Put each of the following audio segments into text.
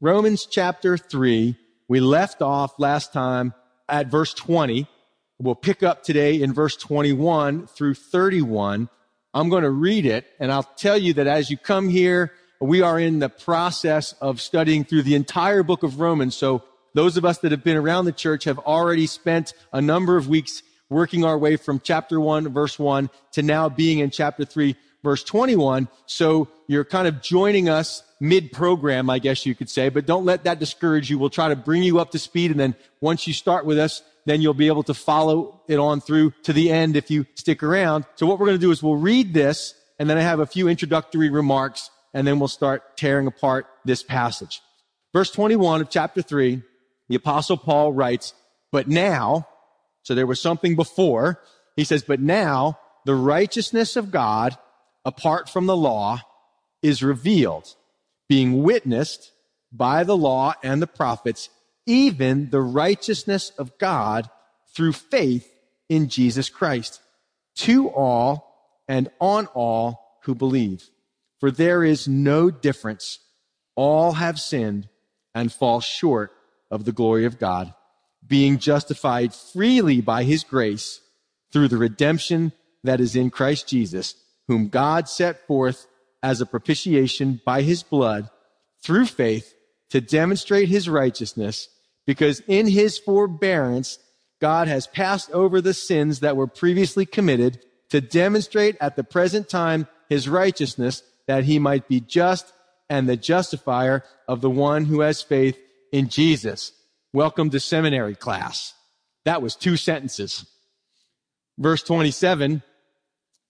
Romans chapter 3. We left off last time at verse 20. We'll pick up today in verse 21 through 31. I'm going to read it and I'll tell you that as you come here, we are in the process of studying through the entire book of Romans. So those of us that have been around the church have already spent a number of weeks working our way from chapter 1, verse 1 to now being in chapter 3, verse 21. So you're kind of joining us mid program, I guess you could say, but don't let that discourage you. We'll try to bring you up to speed. And then once you start with us, then you'll be able to follow it on through to the end if you stick around. So what we're going to do is we'll read this and then I have a few introductory remarks and then we'll start tearing apart this passage. Verse 21 of chapter 3, the apostle Paul writes, but now, so there was something before, he says, but now the righteousness of God apart from the law is revealed, being witnessed by the law and the prophets, even the righteousness of God through faith in Jesus Christ to all and on all who believe. For there is no difference. All have sinned and fall short of the glory of God, being justified freely by his grace through the redemption that is in Christ Jesus whom God set forth as a propitiation by his blood through faith to demonstrate his righteousness, because in his forbearance, God has passed over the sins that were previously committed to demonstrate at the present time his righteousness, that he might be just and the justifier of the one who has faith in Jesus. Welcome to seminary class. That was two sentences. Verse 27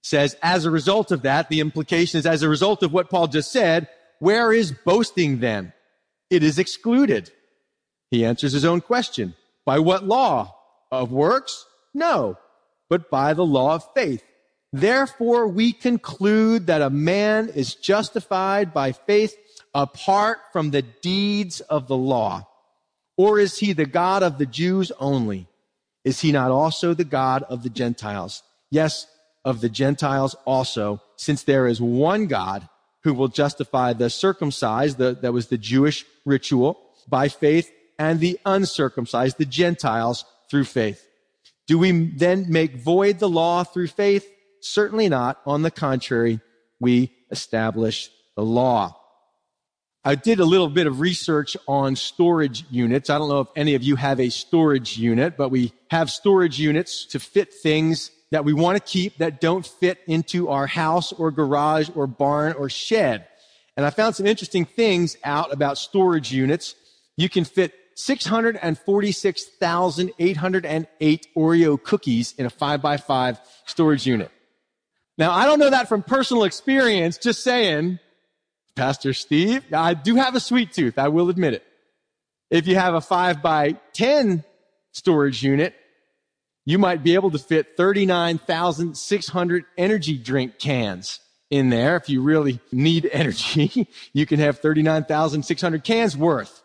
says, as a result of that, the implication is as a result of what Paul just said, where is boasting then? It is excluded. He answers his own question. By what law? Of works? No, but by the law of faith. Therefore, we conclude that a man is justified by faith apart from the deeds of the law. Or is he the God of the Jews only? Is he not also the God of the Gentiles? Yes, of the Gentiles also, since there is one God who will justify the circumcised, the, that was the Jewish ritual, by faith, and the uncircumcised, the Gentiles, through faith. Do we then make void the law through faith? Certainly not. On the contrary, we establish the law. I did a little bit of research on storage units. I don't know if any of you have a storage unit, but we have storage units to fit things that we want to keep that don't fit into our house or garage or barn or shed. And I found some interesting things out about storage units. You can fit 646,808 Oreo cookies in a 5x5 storage unit. Now, I don't know that from personal experience, just saying, Pastor Steve, I do have a sweet tooth. I will admit it. If you have a 5 by 10 storage unit, you might be able to fit 39,600 energy drink cans in there. If you really need energy, you can have 39,600 cans worth.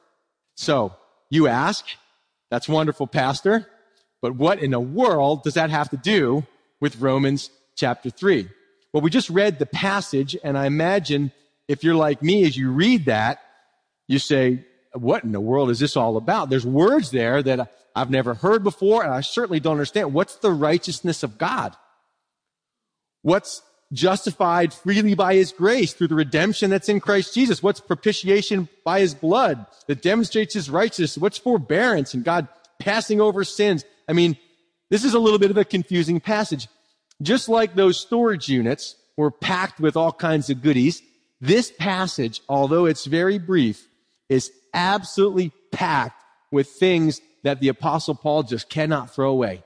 So you ask, that's wonderful, pastor, but what in the world does that have to do with Romans chapter three? Well, we just read the passage and I imagine if you're like me, as you read that, you say, what in the world is this all about? There's words there that I've never heard before, and I certainly don't understand. What's the righteousness of God? What's justified freely by his grace through the redemption that's in Christ Jesus? What's propitiation by his blood that demonstrates his righteousness? What's forbearance and God passing over sins? I mean, this is a little bit of a confusing passage. Just like those storage units were packed with all kinds of goodies, this passage, although it's very brief, is absolutely packed with things that the apostle Paul just cannot throw away.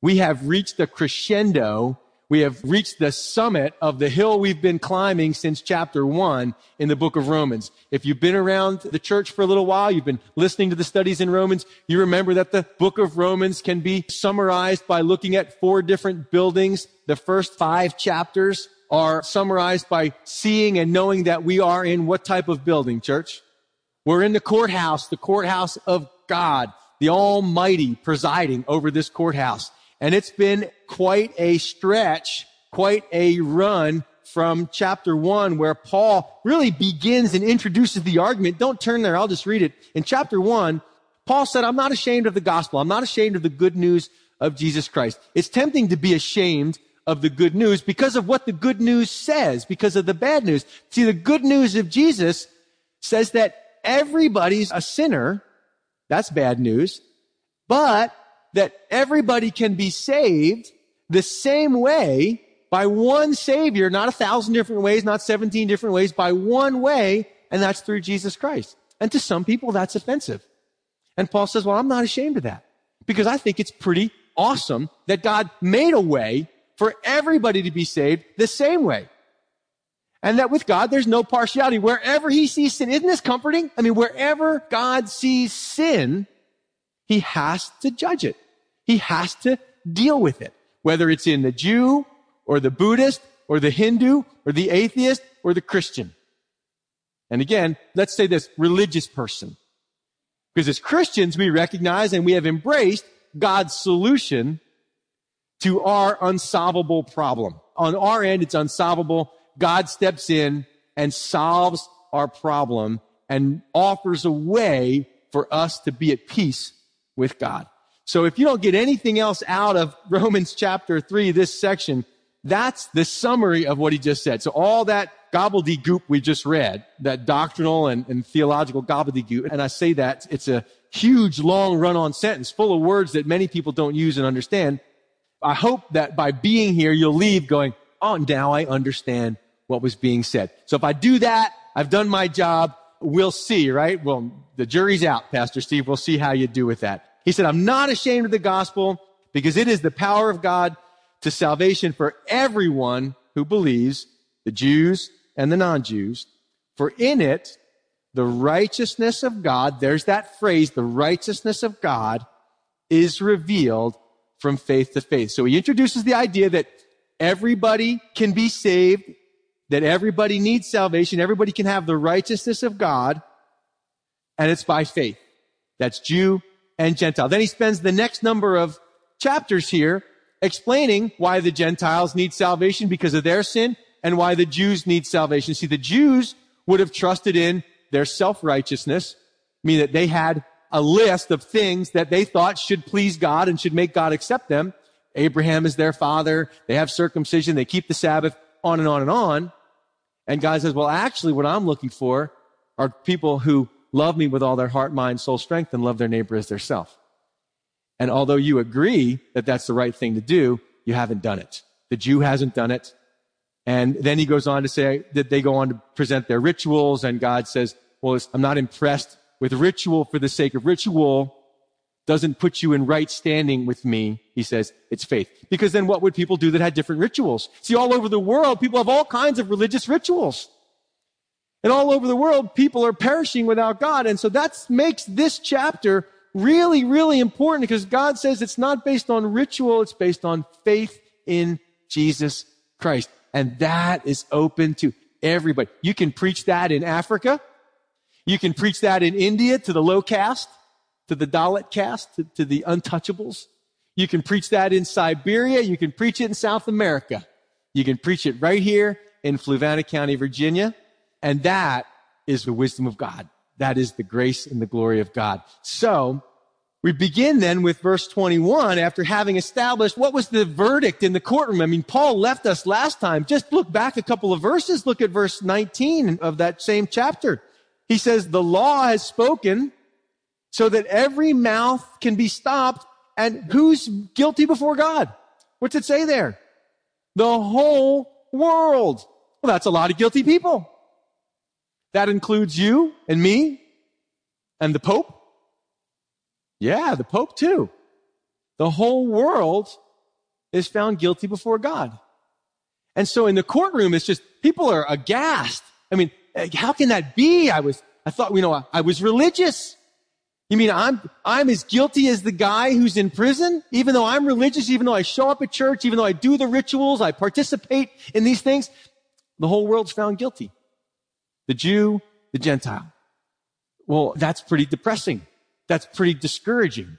We have reached the crescendo. We have reached the summit of the hill we've been climbing since chapter one in the book of Romans. If you've been around the church for a little while, you've been listening to the studies in Romans, you remember that the book of Romans can be summarized by looking at four different buildings. The first five chapters are summarized by seeing and knowing that we are in what type of building, church? We're in the courthouse, the courthouse of God the Almighty presiding over this courthouse. And it's been quite a stretch, quite a run from chapter one where Paul really begins and introduces the argument. Don't turn there. I'll just read it. In chapter one, Paul said, I'm not ashamed of the gospel. I'm not ashamed of the good news of Jesus Christ. It's tempting to be ashamed of the good news because of what the good news says, because of the bad news. See, the good news of Jesus says that everybody's a sinner. That's bad news. But that everybody can be saved the same way by one savior, not a thousand different ways, not 17 different ways, by one way, and that's through Jesus Christ. And to some people, that's offensive. And Paul says, well, I'm not ashamed of that because I think it's pretty awesome that God made a way for everybody to be saved the same way. And that with God, there's no partiality. Wherever he sees sin, isn't this comforting? I mean, wherever God sees sin, he has to judge it. He has to deal with it. Whether it's in the Jew or the Buddhist or the Hindu or the atheist or the Christian. And again, let's say this religious person. Because as Christians, we recognize and we have embraced God's solution to our unsolvable problem. On our end, it's unsolvable. God steps in and solves our problem and offers a way for us to be at peace with God. So if you don't get anything else out of Romans chapter three, this section, that's the summary of what he just said. So all that gobbledygook we just read, that doctrinal and, and theological gobbledygook, and I say that it's a huge, long run-on sentence full of words that many people don't use and understand. I hope that by being here, you'll leave going, oh, now I understand what was being said. So if I do that, I've done my job. We'll see, right? Well, the jury's out, Pastor Steve. We'll see how you do with that. He said, I'm not ashamed of the gospel because it is the power of God to salvation for everyone who believes, the Jews and the non-Jews. For in it, the righteousness of God, there's that phrase, the righteousness of God is revealed from faith to faith. So he introduces the idea that everybody can be saved, that everybody needs salvation, everybody can have the righteousness of God, and it's by faith. That's Jew and Gentile. Then he spends the next number of chapters here explaining why the Gentiles need salvation because of their sin and why the Jews need salvation. See, the Jews would have trusted in their self-righteousness, meaning that they had a list of things that they thought should please God and should make God accept them. Abraham is their father. They have circumcision. They keep the Sabbath on and on and on. And God says, well, actually, what I'm looking for are people who love me with all their heart, mind, soul, strength, and love their neighbor as their self. And although you agree that that's the right thing to do, you haven't done it. The Jew hasn't done it. And then he goes on to say that they go on to present their rituals and God says, well, I'm not impressed with ritual for the sake of ritual doesn't put you in right standing with me. He says it's faith. Because then what would people do that had different rituals? See, all over the world, people have all kinds of religious rituals. And all over the world, people are perishing without God. And so that makes this chapter really, really important because God says it's not based on ritual, it's based on faith in Jesus Christ. And that is open to everybody. You can preach that in Africa. You can preach that in India to the low caste, to the Dalit caste, to, to the untouchables. You can preach that in Siberia. You can preach it in South America. You can preach it right here in Fluvanna County, Virginia. And that is the wisdom of God. That is the grace and the glory of God. So we begin then with verse 21 after having established what was the verdict in the courtroom. I mean, Paul left us last time. Just look back a couple of verses. Look at verse 19 of that same chapter. He says, the law has spoken so that every mouth can be stopped. And who's guilty before God? What's it say there? The whole world. Well, that's a lot of guilty people. That includes you and me and the Pope. Yeah, the Pope too. The whole world is found guilty before God. And so in the courtroom, it's just people are aghast. I mean, eh, how can that be? I was, I thought, you know, I was religious. You mean I'm, I'm as guilty as the guy who's in prison? Even though I'm religious, even though I show up at church, even though I do the rituals, I participate in these things, the whole world's found guilty the Jew, the Gentile. Well, that's pretty depressing. That's pretty discouraging.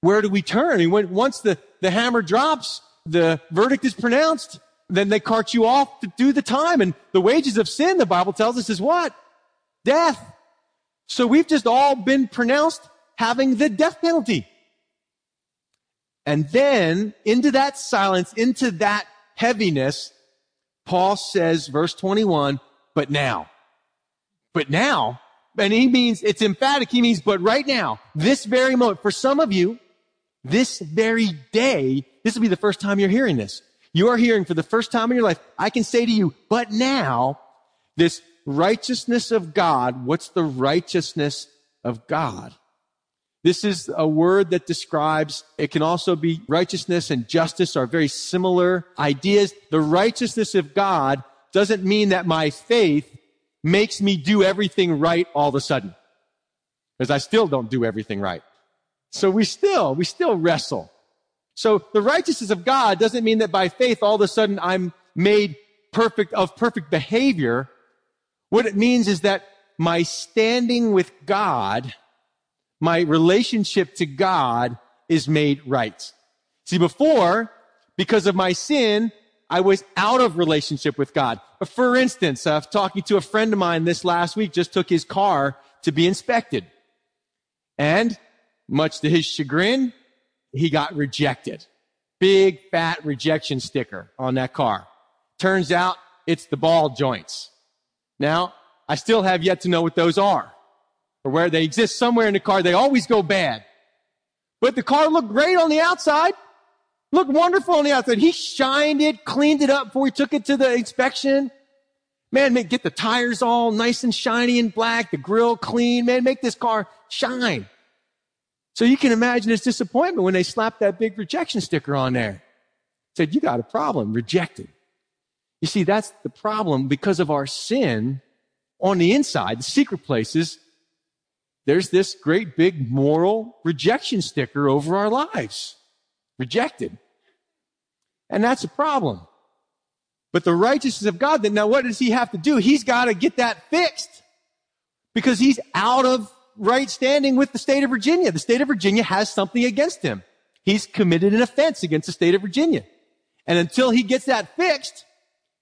Where do we turn? Mean, when, once the, the hammer drops, the verdict is pronounced. then they cart you off to do the time. And the wages of sin, the Bible tells us, is what? Death. So we've just all been pronounced having the death penalty. And then into that silence, into that heaviness, Paul says, verse 21, but now. But now. And he means, it's emphatic. He means, but right now, this very moment, for some of you, this very day, this will be the first time you're hearing this. You are hearing for the first time in your life, I can say to you, but now, this righteousness of God, what's the righteousness of God? This is a word that describes, it can also be righteousness and justice are very similar ideas. The righteousness of God doesn't mean that my faith makes me do everything right all of a sudden. Because I still don't do everything right. So we still, we still wrestle. So the righteousness of God doesn't mean that by faith all of a sudden I'm made perfect of perfect behavior. What it means is that my standing with God my relationship to God is made right. See, before, because of my sin, I was out of relationship with God. For instance, uh, talking to a friend of mine this last week, just took his car to be inspected. And much to his chagrin, he got rejected. Big fat rejection sticker on that car. Turns out it's the ball joints. Now, I still have yet to know what those are or where they exist somewhere in the car, they always go bad. But the car looked great on the outside. Looked wonderful on the outside. He shined it, cleaned it up before he took it to the inspection. Man, get the tires all nice and shiny and black, the grill clean. Man, make this car shine. So you can imagine his disappointment when they slapped that big rejection sticker on there. Said, you got a problem, rejected. You see, that's the problem because of our sin on the inside, the secret places there's this great big moral rejection sticker over our lives. Rejected. And that's a problem. But the righteousness of God, then now what does he have to do? He's got to get that fixed because he's out of right standing with the state of Virginia. The state of Virginia has something against him. He's committed an offense against the state of Virginia. And until he gets that fixed,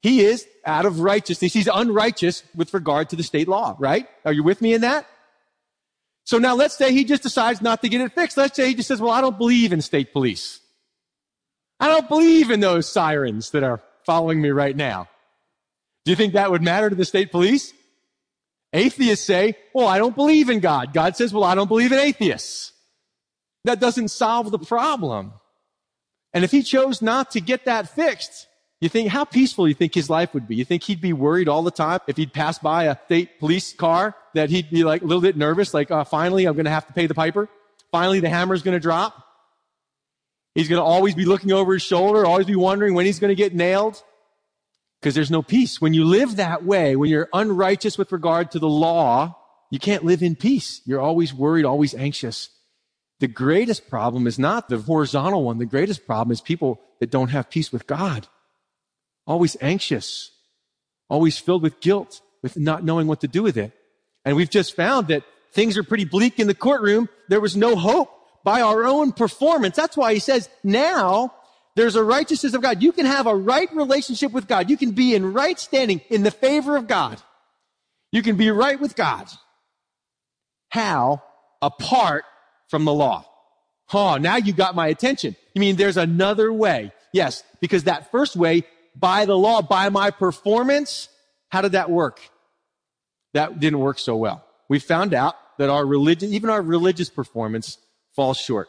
he is out of righteousness. He's unrighteous with regard to the state law, right? Are you with me in that? So now let's say he just decides not to get it fixed. Let's say he just says, well, I don't believe in state police. I don't believe in those sirens that are following me right now. Do you think that would matter to the state police? Atheists say, well, I don't believe in God. God says, well, I don't believe in atheists. That doesn't solve the problem. And if he chose not to get that fixed, you think, how peaceful you think his life would be? You think he'd be worried all the time if he'd pass by a state police car that he'd be like a little bit nervous, like, oh, finally I'm going to have to pay the piper. Finally the hammer's going to drop. He's going to always be looking over his shoulder, always be wondering when he's going to get nailed. Because there's no peace. When you live that way, when you're unrighteous with regard to the law, you can't live in peace. You're always worried, always anxious. The greatest problem is not the horizontal one. The greatest problem is people that don't have peace with God always anxious, always filled with guilt, with not knowing what to do with it. And we've just found that things are pretty bleak in the courtroom. There was no hope by our own performance. That's why he says now there's a righteousness of God. You can have a right relationship with God. You can be in right standing in the favor of God. You can be right with God. How? Apart from the law. Oh, now you got my attention. You mean there's another way? Yes, because that first way by the law, by my performance. How did that work? That didn't work so well. We found out that our religion, even our religious performance falls short.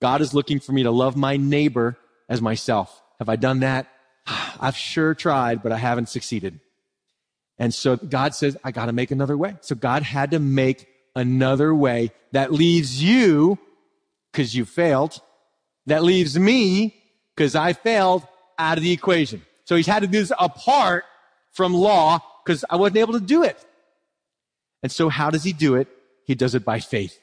God is looking for me to love my neighbor as myself. Have I done that? I've sure tried, but I haven't succeeded. And so God says, I got to make another way. So God had to make another way that leaves you because you failed, that leaves me because I failed out of the equation. So he's had to do this apart from law because I wasn't able to do it. And so how does he do it? He does it by faith.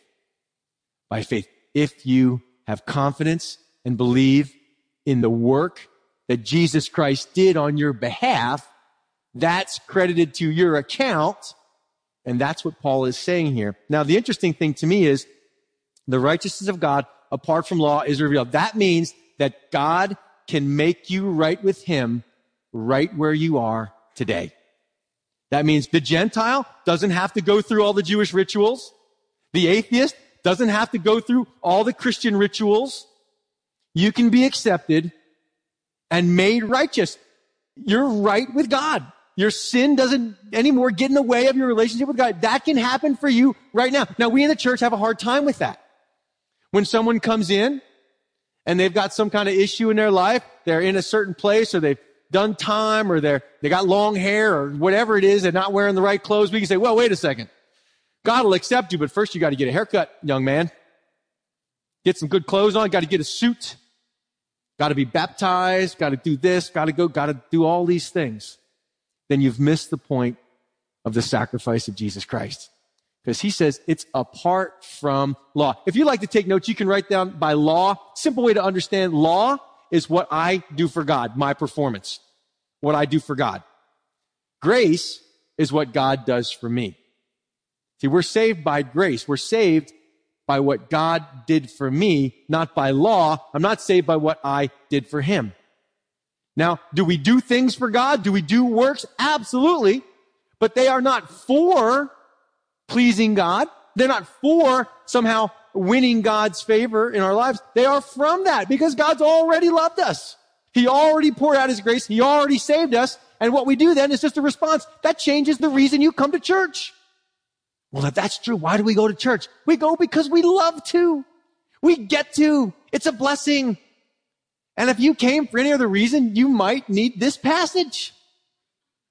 By faith. If you have confidence and believe in the work that Jesus Christ did on your behalf, that's credited to your account. And that's what Paul is saying here. Now, the interesting thing to me is the righteousness of God apart from law is revealed. That means that God can make you right with him right where you are today. That means the Gentile doesn't have to go through all the Jewish rituals. The atheist doesn't have to go through all the Christian rituals. You can be accepted and made righteous. You're right with God. Your sin doesn't anymore get in the way of your relationship with God. That can happen for you right now. Now, we in the church have a hard time with that. When someone comes in and they've got some kind of issue in their life, they're in a certain place or they've done time or they're, they got long hair or whatever it is, they're not wearing the right clothes. We can say, well, wait a second. God will accept you, but first you got to get a haircut, young man. Get some good clothes on, got to get a suit, got to be baptized, got to do this, got to go, got to do all these things. Then you've missed the point of the sacrifice of Jesus Christ. Because he says it's apart from law. If you like to take notes, you can write down by law. Simple way to understand law is what I do for God, my performance, what I do for God. Grace is what God does for me. See, we're saved by grace. We're saved by what God did for me, not by law. I'm not saved by what I did for him. Now, do we do things for God? Do we do works? Absolutely. But they are not for pleasing God. They're not for somehow winning God's favor in our lives. They are from that because God's already loved us. He already poured out his grace. He already saved us. And what we do then is just a response. That changes the reason you come to church. Well, if that's true, why do we go to church? We go because we love to. We get to. It's a blessing. And if you came for any other reason, you might need this passage.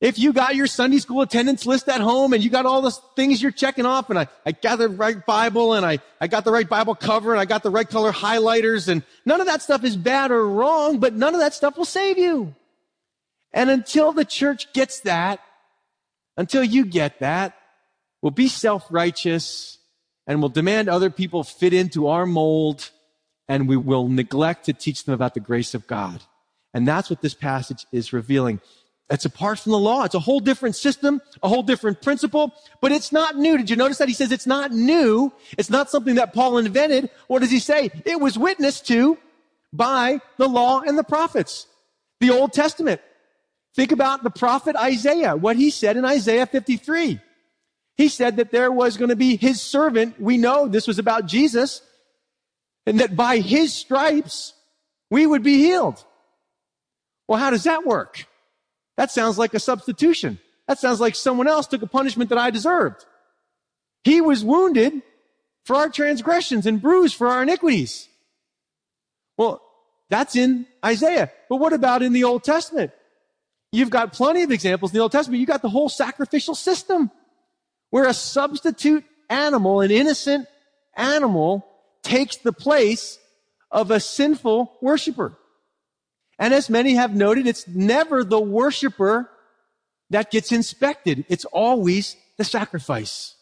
If you got your Sunday school attendance list at home and you got all the things you're checking off and I, I got the right Bible and I, I got the right Bible cover and I got the right color highlighters and none of that stuff is bad or wrong, but none of that stuff will save you. And until the church gets that, until you get that, we'll be self-righteous and we'll demand other people fit into our mold and we will neglect to teach them about the grace of God. And that's what this passage is revealing. It's apart from the law. It's a whole different system, a whole different principle, but it's not new. Did you notice that? He says it's not new. It's not something that Paul invented. What does he say? It was witnessed to by the law and the prophets. The Old Testament. Think about the prophet Isaiah, what he said in Isaiah 53. He said that there was going to be his servant. We know this was about Jesus and that by his stripes we would be healed. Well, how does that work? That sounds like a substitution. That sounds like someone else took a punishment that I deserved. He was wounded for our transgressions and bruised for our iniquities. Well, that's in Isaiah. But what about in the Old Testament? You've got plenty of examples in the Old Testament. You've got the whole sacrificial system where a substitute animal, an innocent animal, takes the place of a sinful worshiper. And as many have noted, it's never the worshiper that gets inspected. It's always the sacrifice.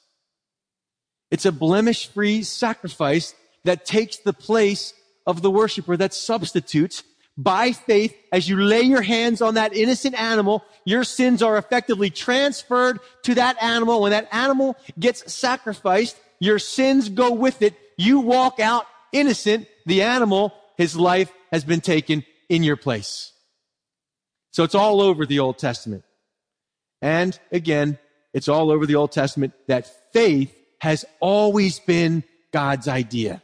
It's a blemish free sacrifice that takes the place of the worshiper that substitutes by faith as you lay your hands on that innocent animal, your sins are effectively transferred to that animal. When that animal gets sacrificed, your sins go with it. You walk out innocent. The animal, his life has been taken in your place. So it's all over the Old Testament. And again, it's all over the Old Testament that faith has always been God's idea.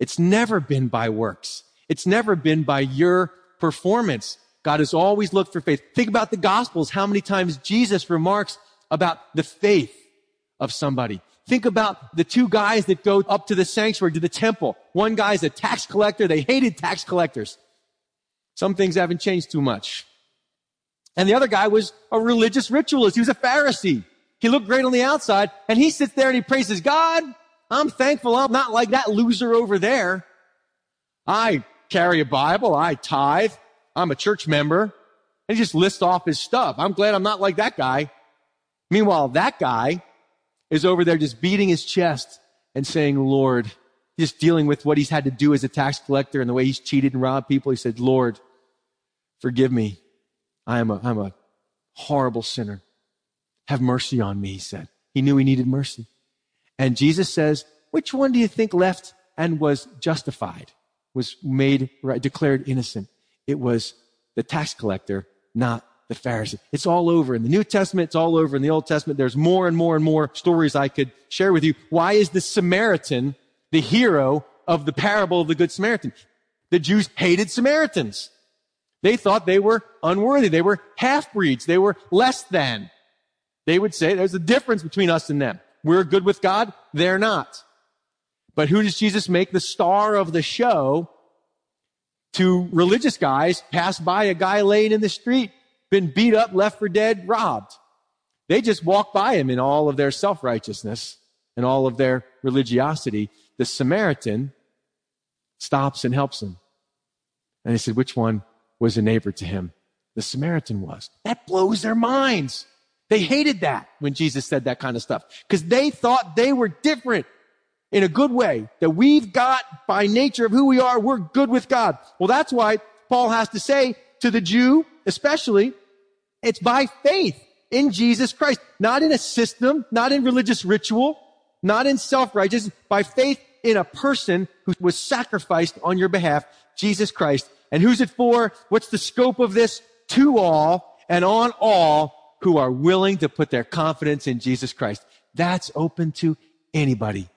It's never been by works. It's never been by your performance. God has always looked for faith. Think about the Gospels, how many times Jesus remarks about the faith of somebody. Think about the two guys that go up to the sanctuary, to the temple. One guy's a tax collector. They hated tax collectors. Some things haven't changed too much. And the other guy was a religious ritualist. He was a Pharisee. He looked great on the outside and he sits there and he praises God. I'm thankful I'm not like that loser over there. I carry a Bible. I tithe. I'm a church member. And he just lists off his stuff. I'm glad I'm not like that guy. Meanwhile, that guy is over there just beating his chest and saying, Lord, just dealing with what he's had to do as a tax collector and the way he's cheated and robbed people. He said, Lord, Forgive me. I am a, I'm a horrible sinner. Have mercy on me, he said. He knew he needed mercy. And Jesus says, which one do you think left and was justified, was made right, declared innocent? It was the tax collector, not the Pharisee. It's all over in the New Testament. It's all over in the Old Testament. There's more and more and more stories I could share with you. Why is the Samaritan the hero of the parable of the Good Samaritan? The Jews hated Samaritans. They thought they were unworthy. They were half-breeds. They were less than. They would say there's a difference between us and them. We're good with God. They're not. But who does Jesus make the star of the show? To religious guys pass by a guy laying in the street, been beat up, left for dead, robbed. They just walk by him in all of their self-righteousness and all of their religiosity. The Samaritan stops and helps him. And he said, which one was a neighbor to him? The Samaritan was. That blows their minds. They hated that when Jesus said that kind of stuff because they thought they were different in a good way that we've got by nature of who we are. We're good with God. Well, that's why Paul has to say to the Jew, especially, it's by faith in Jesus Christ, not in a system, not in religious ritual, not in self-righteousness, by faith in a person who was sacrificed on your behalf, Jesus Christ. And who's it for? What's the scope of this? To all and on all who are willing to put their confidence in Jesus Christ. That's open to anybody.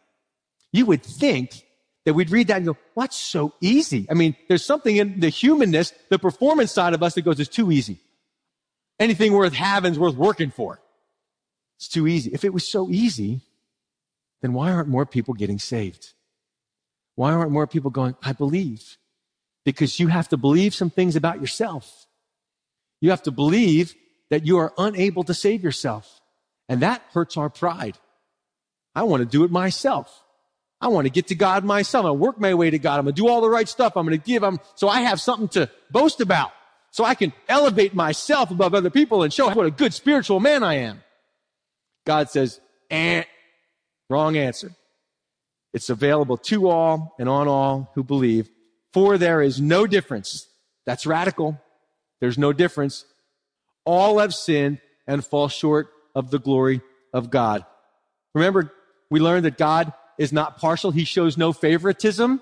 You would think that we'd read that and go, what's so easy? I mean, there's something in the humanness, the performance side of us that goes, it's too easy. Anything worth having is worth working for. It's too easy. If it was so easy, then why aren't more people getting saved? Why aren't more people going, I believe? Because you have to believe some things about yourself. You have to believe that you are unable to save yourself. And that hurts our pride. I want to do it myself. I want to get to God myself. I work my way to God. I'm going to do all the right stuff. I'm going to give. them so I have something to boast about. So I can elevate myself above other people and show what a good spiritual man I am. God says, eh, wrong answer. It's available to all and on all who believe. For there is no difference. That's radical. There's no difference. All have sinned and fall short of the glory of God. Remember, we learned that God is not partial. He shows no favoritism.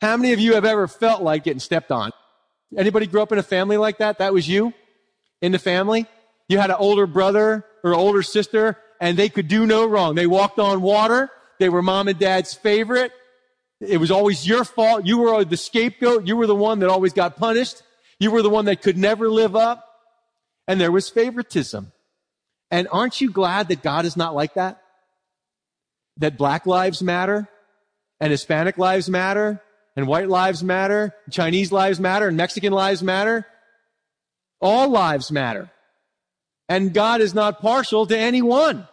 How many of you have ever felt like getting stepped on? Anybody grew up in a family like that? That was you? In the family? You had an older brother or older sister and they could do no wrong. They walked on water. They were mom and dad's favorite. It was always your fault. You were the scapegoat. You were the one that always got punished. You were the one that could never live up. And there was favoritism. And aren't you glad that God is not like that? That black lives matter and Hispanic lives matter and white lives matter, Chinese lives matter and Mexican lives matter. All lives matter. And God is not partial to anyone.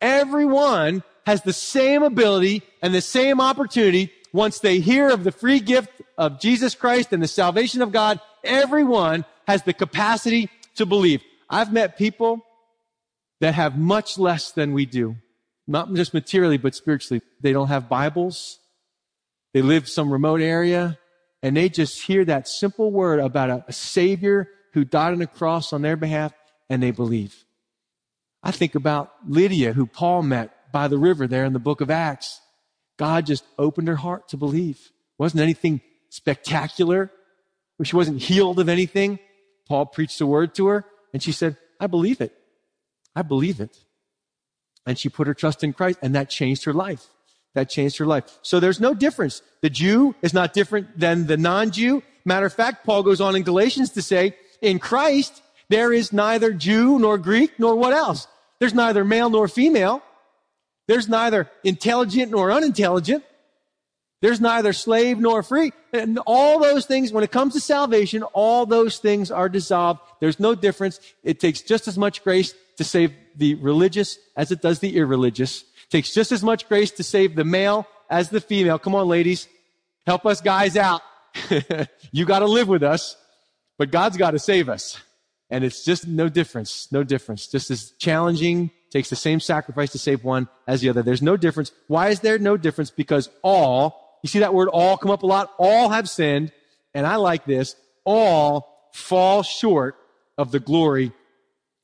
Everyone has the same ability and the same opportunity once they hear of the free gift of Jesus Christ and the salvation of God. Everyone has the capacity to believe. I've met people that have much less than we do. Not just materially, but spiritually. They don't have Bibles. They live some remote area and they just hear that simple word about a, a savior who died on the cross on their behalf and they believe. I think about Lydia, who Paul met by the river there in the book of Acts. God just opened her heart to believe. Wasn't anything spectacular. She wasn't healed of anything. Paul preached a word to her and she said, I believe it. I believe it. And she put her trust in Christ and that changed her life. That changed her life. So there's no difference. The Jew is not different than the non-Jew. Matter of fact, Paul goes on in Galatians to say, in Christ, there is neither Jew nor Greek nor what else. There's neither male nor female. There's neither intelligent nor unintelligent. There's neither slave nor free. And all those things, when it comes to salvation, all those things are dissolved. There's no difference. It takes just as much grace to save the religious as it does the irreligious. It takes just as much grace to save the male as the female. Come on, ladies. Help us guys out. you gotta live with us, but God's gotta save us. And it's just no difference. No difference. Just as challenging, takes the same sacrifice to save one as the other. There's no difference. Why is there no difference? Because all you see that word all come up a lot? All have sinned, and I like this, all fall short of the glory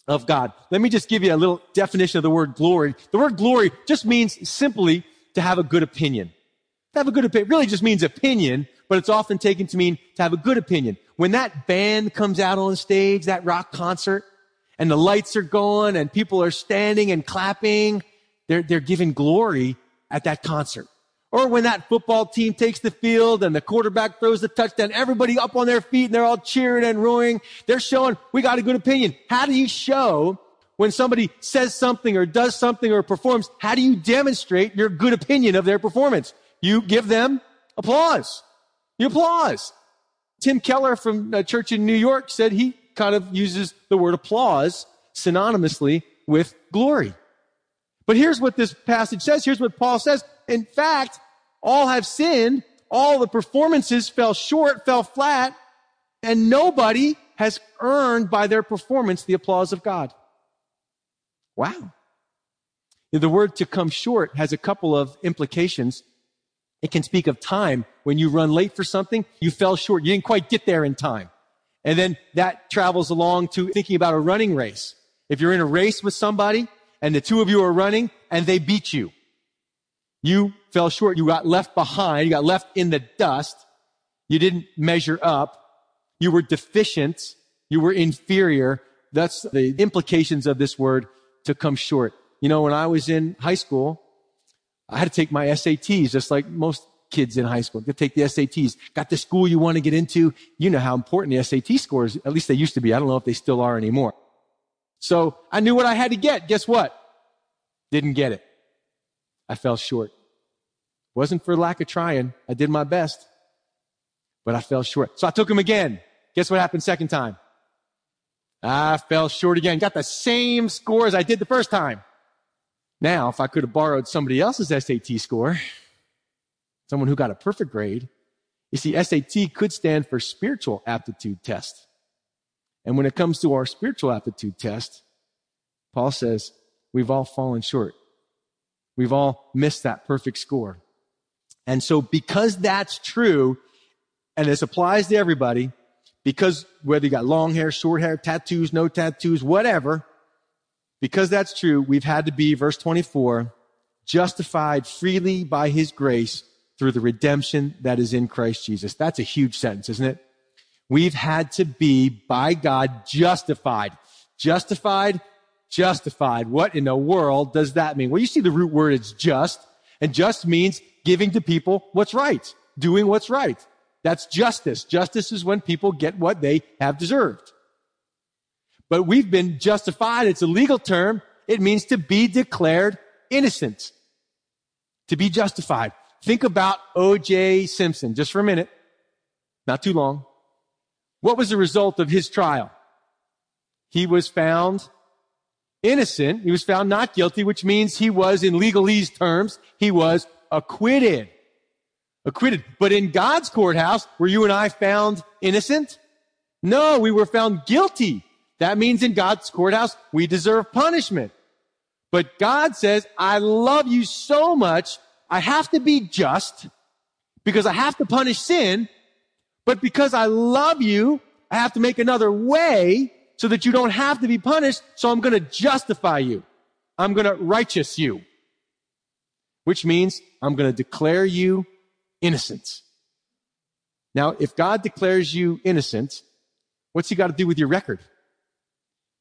of God. Let me just give you a little definition of the word glory. The word glory just means simply to have a good opinion. To have a good opinion really just means opinion, but it's often taken to mean to have a good opinion. When that band comes out on stage, that rock concert, and the lights are going and people are standing and clapping, they're, they're giving glory at that concert. Or when that football team takes the field and the quarterback throws the touchdown, everybody up on their feet and they're all cheering and roaring. They're showing we got a good opinion. How do you show when somebody says something or does something or performs? How do you demonstrate your good opinion of their performance? You give them applause. You applause. Tim Keller from a church in New York said he kind of uses the word applause synonymously with glory. But here's what this passage says. Here's what Paul says. In fact, all have sinned. All the performances fell short, fell flat, and nobody has earned by their performance the applause of God. Wow. The word to come short has a couple of implications. It can speak of time. When you run late for something, you fell short. You didn't quite get there in time. And then that travels along to thinking about a running race. If you're in a race with somebody and the two of you are running and they beat you, you fell short. You got left behind. You got left in the dust. You didn't measure up. You were deficient. You were inferior. That's the implications of this word to come short. You know, when I was in high school, I had to take my SATs just like most kids in high school. You take the SATs. Got the school you want to get into. You know how important the SAT scores, at least they used to be. I don't know if they still are anymore. So I knew what I had to get. Guess what? Didn't get it. I fell short. Wasn't for lack of trying. I did my best, but I fell short. So I took him again. Guess what happened second time? I fell short again. Got the same score as I did the first time. Now, if I could have borrowed somebody else's SAT score, someone who got a perfect grade, you see, SAT could stand for spiritual aptitude test. And when it comes to our spiritual aptitude test, Paul says, we've all fallen short. We've all missed that perfect score. And so because that's true, and this applies to everybody, because whether you got long hair, short hair, tattoos, no tattoos, whatever, because that's true, we've had to be, verse 24, justified freely by his grace through the redemption that is in Christ Jesus. That's a huge sentence, isn't it? We've had to be by God justified. Justified, justified. What in the world does that mean? Well, you see the root word is just, and just means giving to people what's right, doing what's right. That's justice. Justice is when people get what they have deserved. But we've been justified. It's a legal term. It means to be declared innocent. To be justified. Think about O.J. Simpson just for a minute. Not too long. What was the result of his trial? He was found innocent. He was found not guilty, which means he was, in legalese terms, he was acquitted. Acquitted. But in God's courthouse, were you and I found innocent? No, we were found guilty. That means in God's courthouse, we deserve punishment. But God says, I love you so much, I have to be just because I have to punish sin, but because I love you, I have to make another way so that you don't have to be punished. So I'm going to justify you. I'm going to righteous you, which means I'm going to declare you innocent. Now, if God declares you innocent, what's he got to do with your record?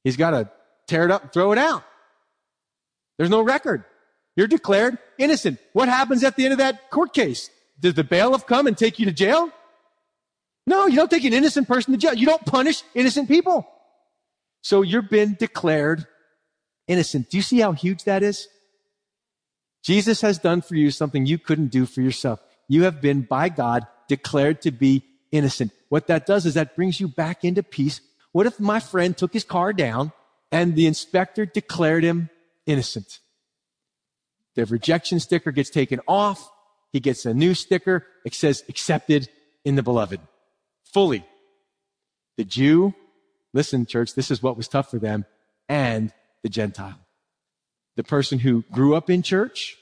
He's got to tear it up and throw it out. There's no record. You're declared innocent. What happens at the end of that court case? Does the bailiff come and take you to jail? No, you don't take an innocent person to jail. You don't punish innocent people. So you've been declared innocent. Do you see how huge that is? Jesus has done for you something you couldn't do for yourself. You have been by God declared to be innocent. What that does is that brings you back into peace what if my friend took his car down and the inspector declared him innocent? The rejection sticker gets taken off. He gets a new sticker. It says accepted in the beloved. Fully. The Jew, listen, church, this is what was tough for them, and the Gentile. The person who grew up in church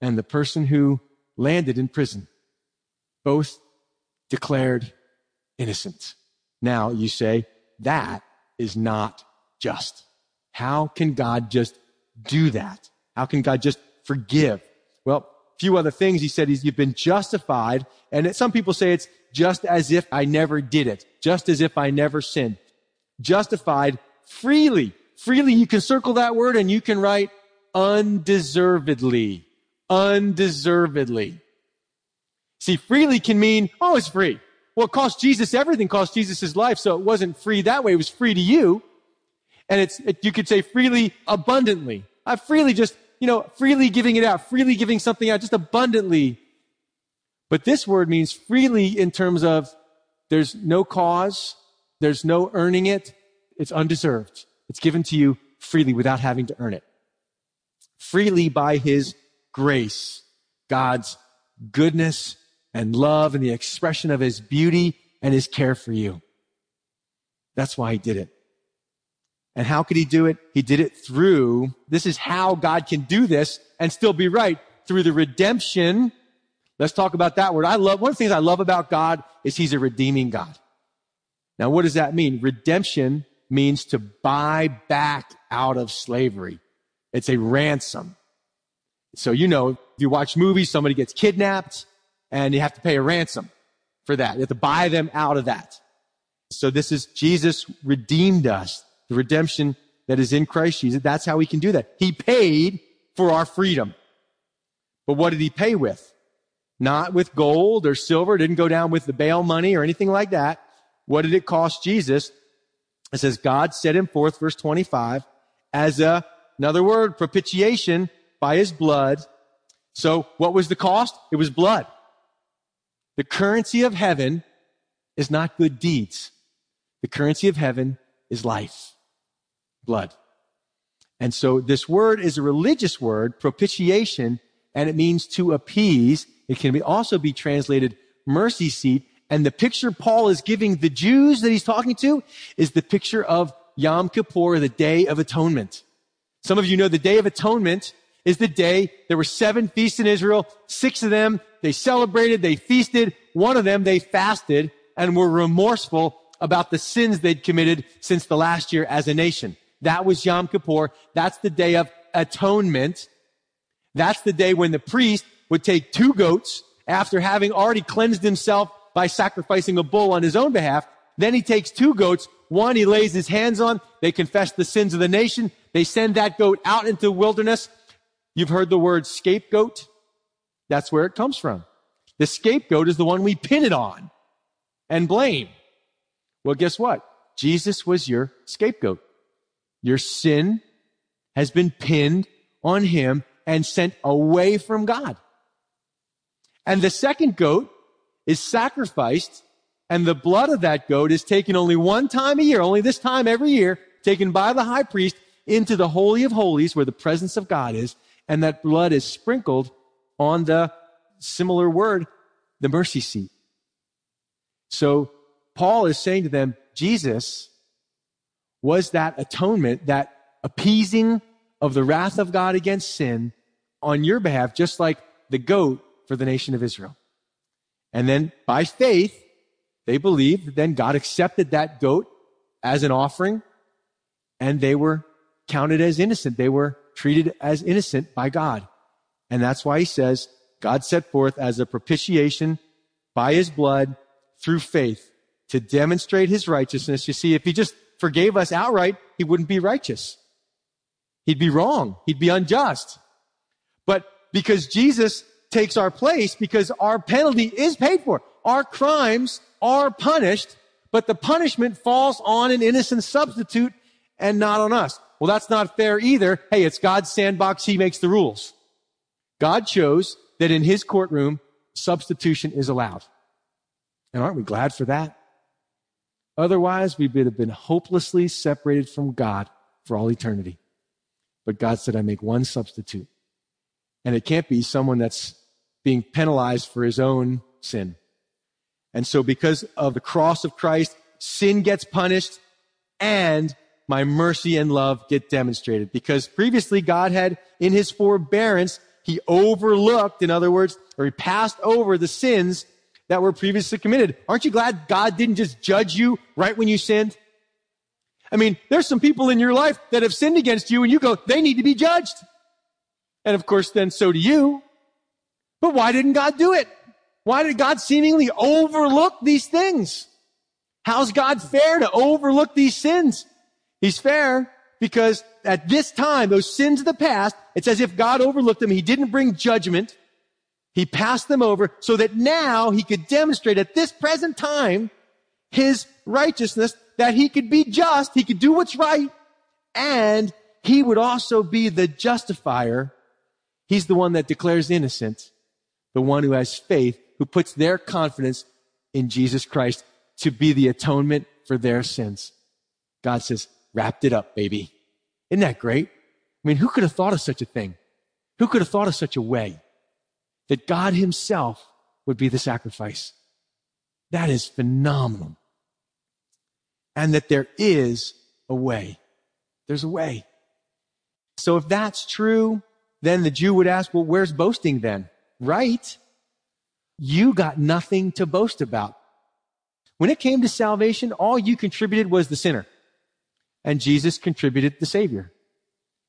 and the person who landed in prison. Both declared innocent. Now you say, that is not just. How can God just do that? How can God just forgive? Well, a few other things. He said you've been justified. And some people say it's just as if I never did it, just as if I never sinned. Justified freely. Freely, you can circle that word and you can write undeservedly. Undeservedly. See, freely can mean, oh, it's free. Well, it cost Jesus everything, cost Jesus his life. So it wasn't free that way. It was free to you. And it's, it, you could say freely, abundantly. I freely just, you know, freely giving it out, freely giving something out, just abundantly. But this word means freely in terms of there's no cause, there's no earning it, it's undeserved. It's given to you freely without having to earn it. Freely by his grace, God's goodness and love and the expression of his beauty and his care for you. That's why he did it. And how could he do it? He did it through, this is how God can do this and still be right, through the redemption. Let's talk about that word. I love, one of the things I love about God is he's a redeeming God. Now, what does that mean? Redemption means to buy back out of slavery. It's a ransom. So, you know, if you watch movies, somebody gets kidnapped and you have to pay a ransom for that. You have to buy them out of that. So this is Jesus redeemed us, the redemption that is in Christ Jesus. That's how he can do that. He paid for our freedom. But what did he pay with? Not with gold or silver. Didn't go down with the bail money or anything like that. What did it cost Jesus? It says God set him forth, verse 25, as a, another word, propitiation by his blood. So what was the cost? It was blood. The currency of heaven is not good deeds. The currency of heaven is life, blood. And so this word is a religious word, propitiation, and it means to appease. It can be also be translated mercy seat. And the picture Paul is giving the Jews that he's talking to is the picture of Yom Kippur, the Day of Atonement. Some of you know the Day of Atonement is the day there were seven feasts in Israel. Six of them they celebrated, they feasted. One of them they fasted and were remorseful about the sins they'd committed since the last year as a nation. That was Yom Kippur. That's the day of atonement. That's the day when the priest would take two goats after having already cleansed himself by sacrificing a bull on his own behalf. Then he takes two goats. One he lays his hands on. They confess the sins of the nation. They send that goat out into the wilderness. You've heard the word scapegoat. That's where it comes from. The scapegoat is the one we pin it on and blame. Well, guess what? Jesus was your scapegoat. Your sin has been pinned on him and sent away from God. And the second goat is sacrificed and the blood of that goat is taken only one time a year, only this time every year, taken by the high priest into the Holy of Holies where the presence of God is. And that blood is sprinkled on the similar word, the mercy seat. So Paul is saying to them, Jesus was that atonement, that appeasing of the wrath of God against sin on your behalf, just like the goat for the nation of Israel. And then by faith, they believed that then God accepted that goat as an offering and they were counted as innocent. They were treated as innocent by God. And that's why he says, God set forth as a propitiation by his blood through faith to demonstrate his righteousness. You see, if he just forgave us outright, he wouldn't be righteous. He'd be wrong. He'd be unjust. But because Jesus takes our place, because our penalty is paid for, our crimes are punished, but the punishment falls on an innocent substitute and not on us. Well, that's not fair either. Hey, it's God's sandbox. He makes the rules. God chose that in his courtroom, substitution is allowed. And aren't we glad for that? Otherwise, we would have been hopelessly separated from God for all eternity. But God said, I make one substitute. And it can't be someone that's being penalized for his own sin. And so because of the cross of Christ, sin gets punished and my mercy and love get demonstrated. Because previously God had in his forbearance, he overlooked, in other words, or he passed over the sins that were previously committed. Aren't you glad God didn't just judge you right when you sinned? I mean, there's some people in your life that have sinned against you and you go, they need to be judged. And of course, then so do you. But why didn't God do it? Why did God seemingly overlook these things? How's God fair to overlook these sins? He's fair because at this time, those sins of the past, it's as if God overlooked them. He didn't bring judgment. He passed them over so that now he could demonstrate at this present time his righteousness, that he could be just, he could do what's right, and he would also be the justifier. He's the one that declares innocent, the one who has faith, who puts their confidence in Jesus Christ to be the atonement for their sins. God says, wrapped it up, baby. Isn't that great? I mean, who could have thought of such a thing? Who could have thought of such a way that God himself would be the sacrifice? That is phenomenal. And that there is a way. There's a way. So if that's true, then the Jew would ask, well, where's boasting then? Right? You got nothing to boast about. When it came to salvation, all you contributed was the sinner. And Jesus contributed the Savior.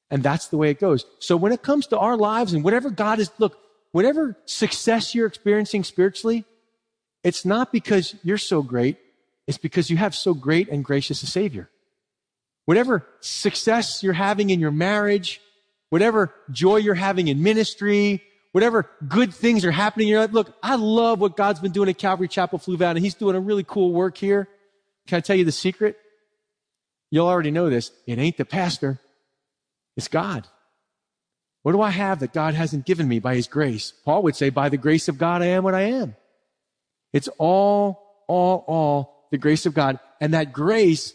And that's the way it goes. So when it comes to our lives and whatever God is, look, whatever success you're experiencing spiritually, it's not because you're so great. It's because you have so great and gracious a Savior. Whatever success you're having in your marriage, whatever joy you're having in ministry, whatever good things are happening in your life. Look, I love what God's been doing at Calvary Chapel Flu Valley. He's doing a really cool work here. Can I tell you the secret? You'll already know this. It ain't the pastor. It's God. What do I have that God hasn't given me by his grace? Paul would say, by the grace of God, I am what I am. It's all, all, all the grace of God. And that grace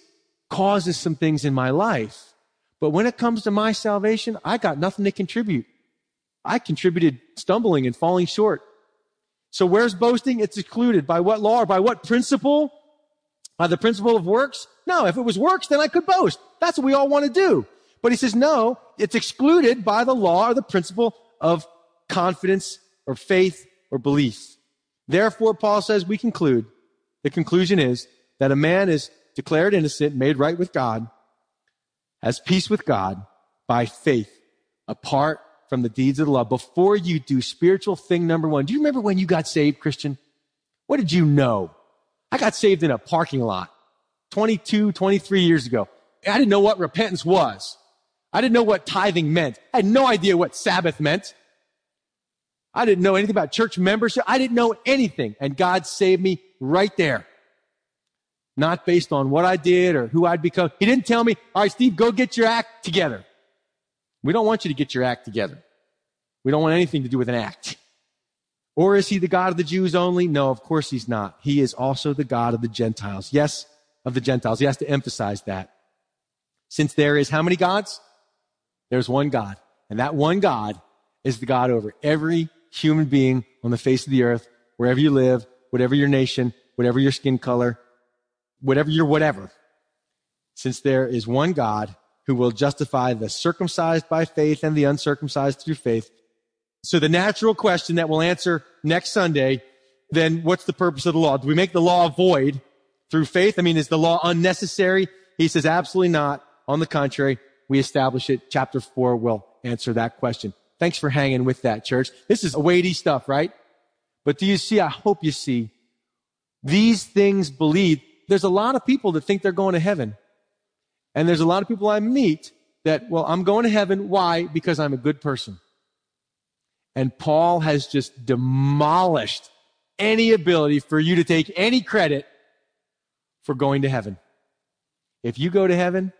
causes some things in my life. But when it comes to my salvation, I got nothing to contribute. I contributed stumbling and falling short. So where's boasting? It's excluded. By what law or by what principle? By the principle of works? No, if it was works, then I could boast. That's what we all want to do. But he says, no, it's excluded by the law or the principle of confidence or faith or belief. Therefore, Paul says we conclude, the conclusion is that a man is declared innocent, made right with God, has peace with God by faith, apart from the deeds of the law before you do spiritual thing number one. Do you remember when you got saved, Christian? What did you know? I got saved in a parking lot 22, 23 years ago. I didn't know what repentance was. I didn't know what tithing meant. I had no idea what Sabbath meant. I didn't know anything about church membership. I didn't know anything. And God saved me right there. Not based on what I did or who I'd become. He didn't tell me, all right, Steve, go get your act together. We don't want you to get your act together. We don't want anything to do with an act. Or is he the God of the Jews only? No, of course he's not. He is also the God of the Gentiles. Yes, of the Gentiles. He has to emphasize that. Since there is how many gods? There's one God. And that one God is the God over every human being on the face of the earth, wherever you live, whatever your nation, whatever your skin color, whatever your whatever. Since there is one God, who will justify the circumcised by faith and the uncircumcised through faith. So the natural question that we'll answer next Sunday, then what's the purpose of the law? Do we make the law void through faith? I mean, is the law unnecessary? He says absolutely not. On the contrary, we establish it. Chapter four will answer that question. Thanks for hanging with that, church. This is weighty stuff, right? But do you see? I hope you see. These things believe. There's a lot of people that think they're going to heaven. And there's a lot of people I meet that, well, I'm going to heaven. Why? Because I'm a good person. And Paul has just demolished any ability for you to take any credit for going to heaven. If you go to heaven,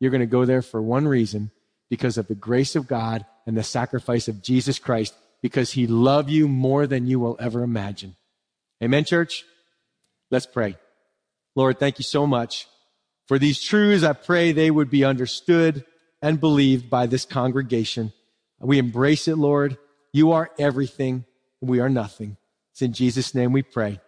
you're going to go there for one reason because of the grace of God and the sacrifice of Jesus Christ, because he loved you more than you will ever imagine. Amen, church? Let's pray. Lord, thank you so much for these truths, I pray they would be understood and believed by this congregation. We embrace it, Lord. You are everything. We are nothing. It's in Jesus' name we pray.